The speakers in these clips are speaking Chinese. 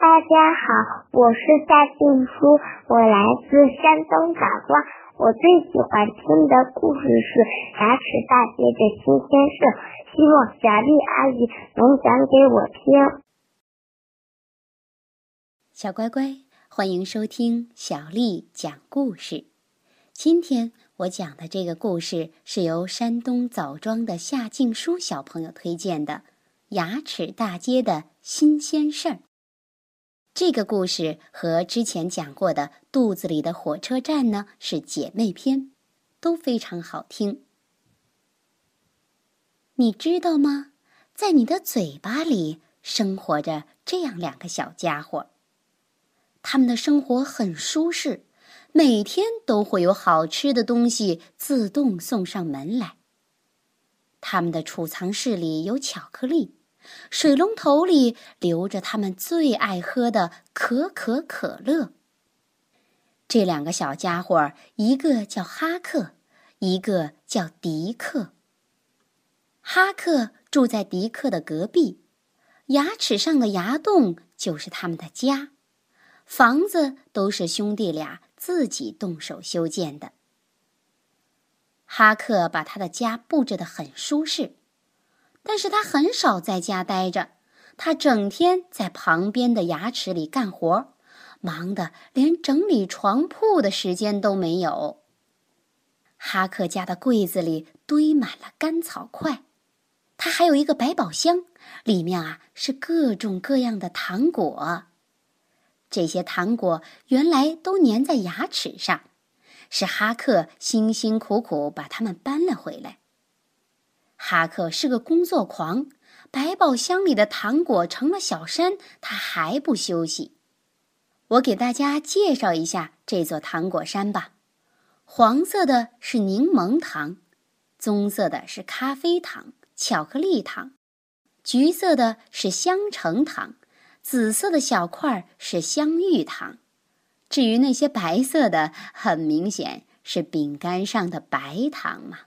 大家好，我是夏静书，我来自山东枣庄。我最喜欢听的故事是《牙齿大街的新鲜事》，希望小丽阿姨能讲给我听。小乖乖，欢迎收听小丽讲故事。今天我讲的这个故事是由山东枣庄的夏静书小朋友推荐的《牙齿大街的新鲜事儿》。这个故事和之前讲过的《肚子里的火车站》呢是姐妹篇，都非常好听。你知道吗？在你的嘴巴里生活着这样两个小家伙，他们的生活很舒适，每天都会有好吃的东西自动送上门来。他们的储藏室里有巧克力。水龙头里流着他们最爱喝的可可可乐。这两个小家伙，一个叫哈克，一个叫迪克。哈克住在迪克的隔壁，牙齿上的牙洞就是他们的家，房子都是兄弟俩自己动手修建的。哈克把他的家布置得很舒适。但是他很少在家待着，他整天在旁边的牙齿里干活，忙得连整理床铺的时间都没有。哈克家的柜子里堆满了干草块，他还有一个百宝箱，里面啊是各种各样的糖果。这些糖果原来都粘在牙齿上，是哈克辛辛苦苦把它们搬了回来。哈克是个工作狂，百宝箱里的糖果成了小山，他还不休息。我给大家介绍一下这座糖果山吧。黄色的是柠檬糖，棕色的是咖啡糖、巧克力糖，橘色的是香橙糖，紫色的小块是香芋糖。至于那些白色的，很明显是饼干上的白糖嘛。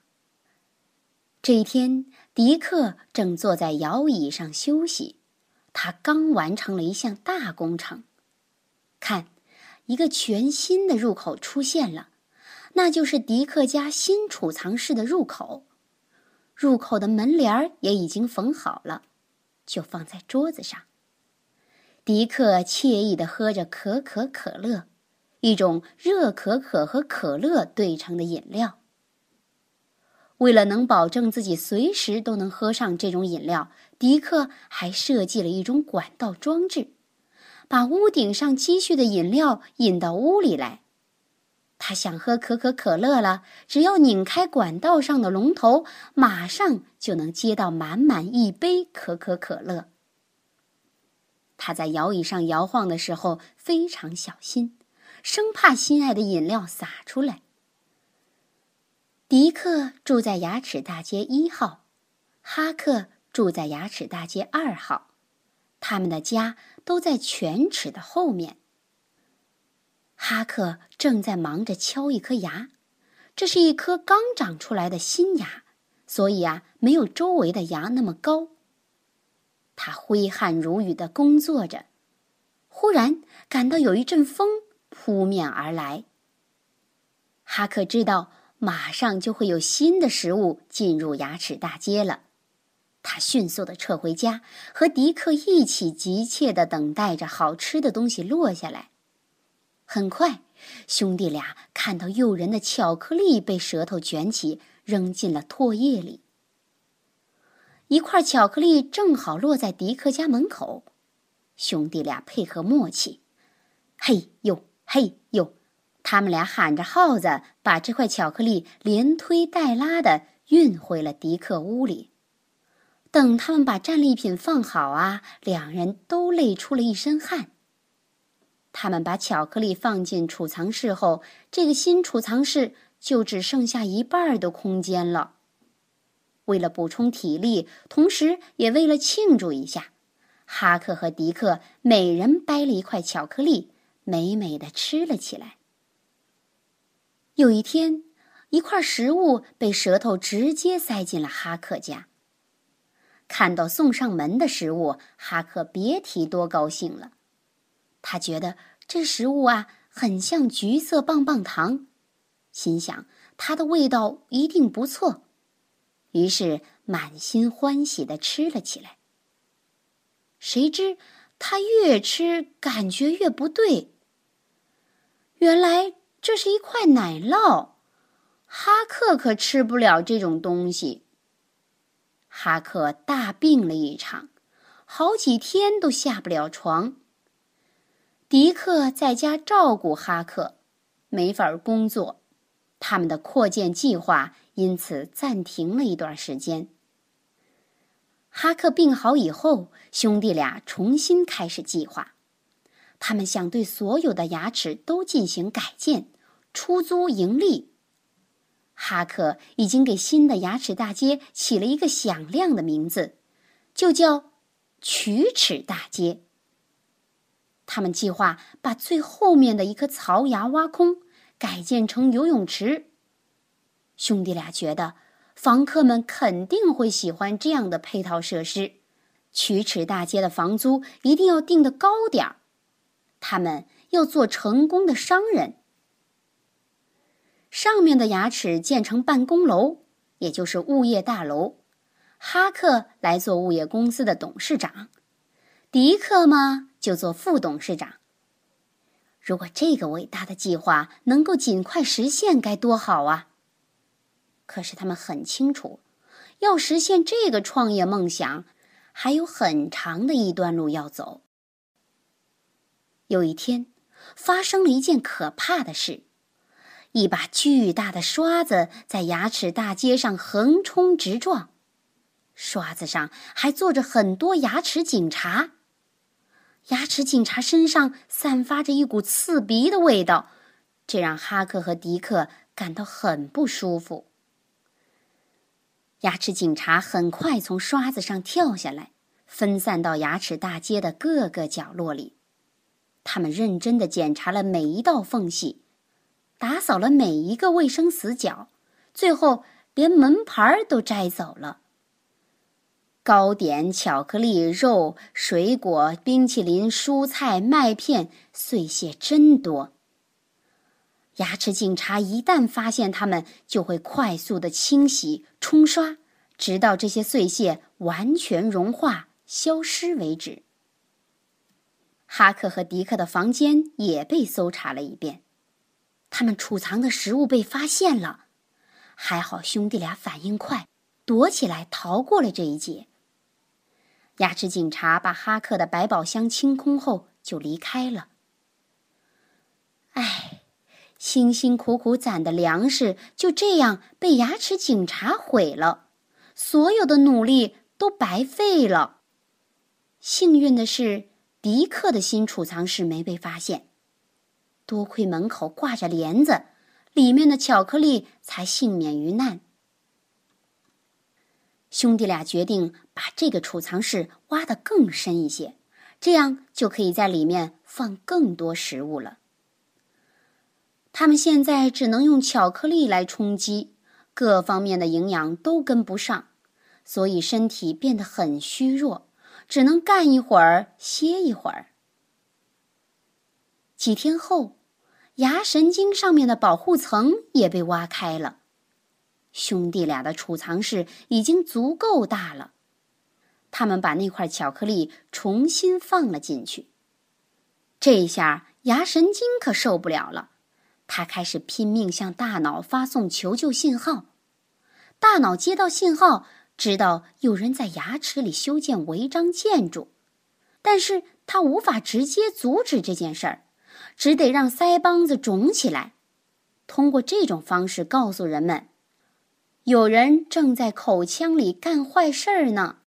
这一天，迪克正坐在摇椅上休息。他刚完成了一项大工程。看，一个全新的入口出现了，那就是迪克家新储藏室的入口。入口的门帘也已经缝好了，就放在桌子上。迪克惬意地喝着可可可乐，一种热可可和可乐兑成的饮料。为了能保证自己随时都能喝上这种饮料，迪克还设计了一种管道装置，把屋顶上积蓄的饮料引到屋里来。他想喝可可可乐了，只要拧开管道上的龙头，马上就能接到满满一杯可可可乐。他在摇椅上摇晃的时候非常小心，生怕心爱的饮料洒出来。迪克住在牙齿大街一号，哈克住在牙齿大街二号，他们的家都在犬齿的后面。哈克正在忙着敲一颗牙，这是一颗刚长出来的新牙，所以啊，没有周围的牙那么高。他挥汗如雨的工作着，忽然感到有一阵风扑面而来。哈克知道。马上就会有新的食物进入牙齿大街了，他迅速的撤回家，和迪克一起急切的等待着好吃的东西落下来。很快，兄弟俩看到诱人的巧克力被舌头卷起，扔进了唾液里。一块巧克力正好落在迪克家门口，兄弟俩配合默契，嘿呦嘿。他们俩喊着号子，把这块巧克力连推带拉的运回了迪克屋里。等他们把战利品放好啊，两人都累出了一身汗。他们把巧克力放进储藏室后，这个新储藏室就只剩下一半的空间了。为了补充体力，同时也为了庆祝一下，哈克和迪克每人掰了一块巧克力，美美的吃了起来。有一天，一块食物被舌头直接塞进了哈克家。看到送上门的食物，哈克别提多高兴了。他觉得这食物啊很像橘色棒棒糖，心想它的味道一定不错，于是满心欢喜的吃了起来。谁知他越吃感觉越不对，原来这是一块奶酪，哈克可吃不了这种东西。哈克大病了一场，好几天都下不了床。迪克在家照顾哈克，没法工作，他们的扩建计划因此暂停了一段时间。哈克病好以后，兄弟俩重新开始计划，他们想对所有的牙齿都进行改建，出租盈利。哈克已经给新的牙齿大街起了一个响亮的名字，就叫“龋齿大街”。他们计划把最后面的一颗槽牙挖空，改建成游泳池。兄弟俩觉得房客们肯定会喜欢这样的配套设施，龋齿大街的房租一定要定得高点儿。他们要做成功的商人。上面的牙齿建成办公楼，也就是物业大楼。哈克来做物业公司的董事长，迪克嘛就做副董事长。如果这个伟大的计划能够尽快实现，该多好啊！可是他们很清楚，要实现这个创业梦想，还有很长的一段路要走。有一天，发生了一件可怕的事。一把巨大的刷子在牙齿大街上横冲直撞，刷子上还坐着很多牙齿警察。牙齿警察身上散发着一股刺鼻的味道，这让哈克和迪克感到很不舒服。牙齿警察很快从刷子上跳下来，分散到牙齿大街的各个角落里。他们认真的检查了每一道缝隙。打扫了每一个卫生死角，最后连门牌都摘走了。糕点、巧克力、肉、水果、冰淇淋、蔬菜、麦片，碎屑真多。牙齿警察一旦发现它们，就会快速的清洗、冲刷，直到这些碎屑完全融化、消失为止。哈克和迪克的房间也被搜查了一遍。他们储藏的食物被发现了，还好兄弟俩反应快，躲起来逃过了这一劫。牙齿警察把哈克的百宝箱清空后就离开了。唉，辛辛苦苦攒的粮食就这样被牙齿警察毁了，所有的努力都白费了。幸运的是，迪克的新储藏室没被发现。多亏门口挂着帘子，里面的巧克力才幸免于难。兄弟俩决定把这个储藏室挖得更深一些，这样就可以在里面放更多食物了。他们现在只能用巧克力来充饥，各方面的营养都跟不上，所以身体变得很虚弱，只能干一会儿歇一会儿。几天后，牙神经上面的保护层也被挖开了。兄弟俩的储藏室已经足够大了，他们把那块巧克力重新放了进去。这下牙神经可受不了了，他开始拼命向大脑发送求救信号。大脑接到信号，知道有人在牙齿里修建违章建筑，但是他无法直接阻止这件事儿。只得让腮帮子肿起来，通过这种方式告诉人们，有人正在口腔里干坏事儿呢。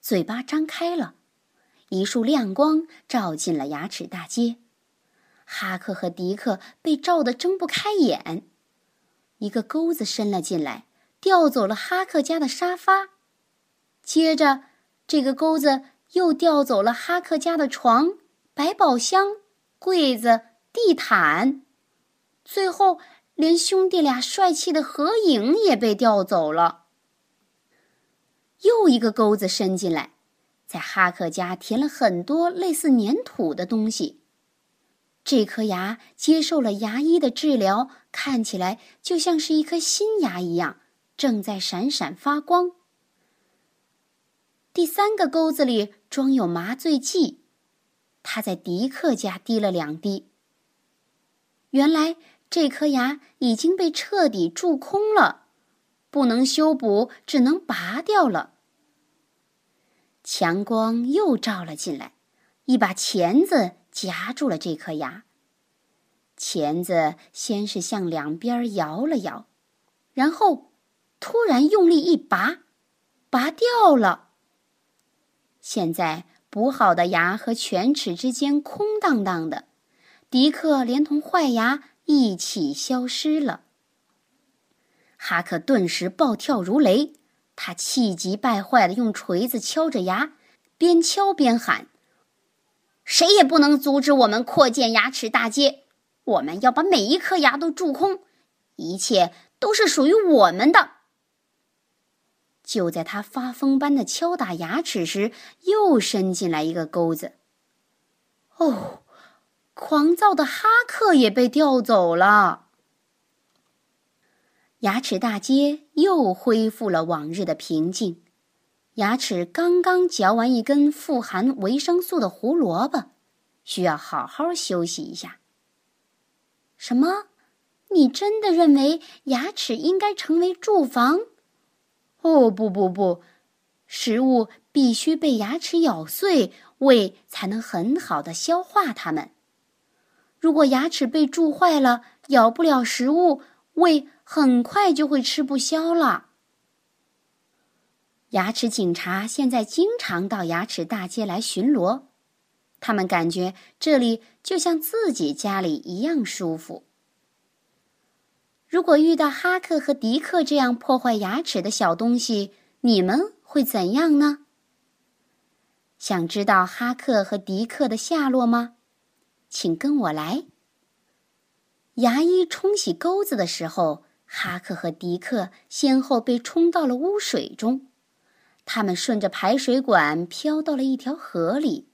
嘴巴张开了，一束亮光照进了牙齿大街。哈克和迪克被照得睁不开眼。一个钩子伸了进来，调走了哈克家的沙发。接着，这个钩子又调走了哈克家的床。百宝箱、柜子、地毯，最后连兄弟俩帅气的合影也被调走了。又一个钩子伸进来，在哈克家填了很多类似粘土的东西。这颗牙接受了牙医的治疗，看起来就像是一颗新牙一样，正在闪闪发光。第三个钩子里装有麻醉剂，他在迪克家滴了两滴。原来这颗牙已经被彻底蛀空了，不能修补，只能拔掉了。强光又照了进来，一把钳子。夹住了这颗牙。钳子先是向两边摇了摇，然后突然用力一拔，拔掉了。现在补好的牙和犬齿之间空荡荡的，迪克连同坏牙一起消失了。哈克顿时暴跳如雷，他气急败坏的用锤子敲着牙，边敲边喊。谁也不能阻止我们扩建牙齿大街！我们要把每一颗牙都蛀空，一切都是属于我们的。就在他发疯般的敲打牙齿时，又伸进来一个钩子。哦，狂躁的哈克也被调走了。牙齿大街又恢复了往日的平静。牙齿刚刚嚼完一根富含维生素的胡萝卜，需要好好休息一下。什么？你真的认为牙齿应该成为住房？哦，不不不，食物必须被牙齿咬碎，胃才能很好的消化它们。如果牙齿被蛀坏了，咬不了食物，胃很快就会吃不消了。牙齿警察现在经常到牙齿大街来巡逻，他们感觉这里就像自己家里一样舒服。如果遇到哈克和迪克这样破坏牙齿的小东西，你们会怎样呢？想知道哈克和迪克的下落吗？请跟我来。牙医冲洗钩子的时候，哈克和迪克先后被冲到了污水中。他们顺着排水管飘到了一条河里，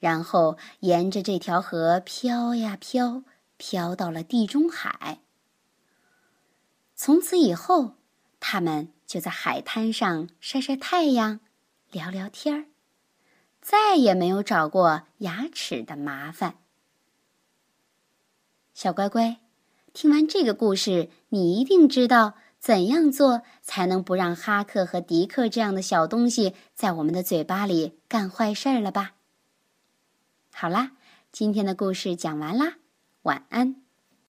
然后沿着这条河飘呀飘，飘到了地中海。从此以后，他们就在海滩上晒晒太阳，聊聊天儿，再也没有找过牙齿的麻烦。小乖乖，听完这个故事，你一定知道。怎样做才能不让哈克和迪克这样的小东西在我们的嘴巴里干坏事儿了吧？好啦，今天的故事讲完啦，晚安。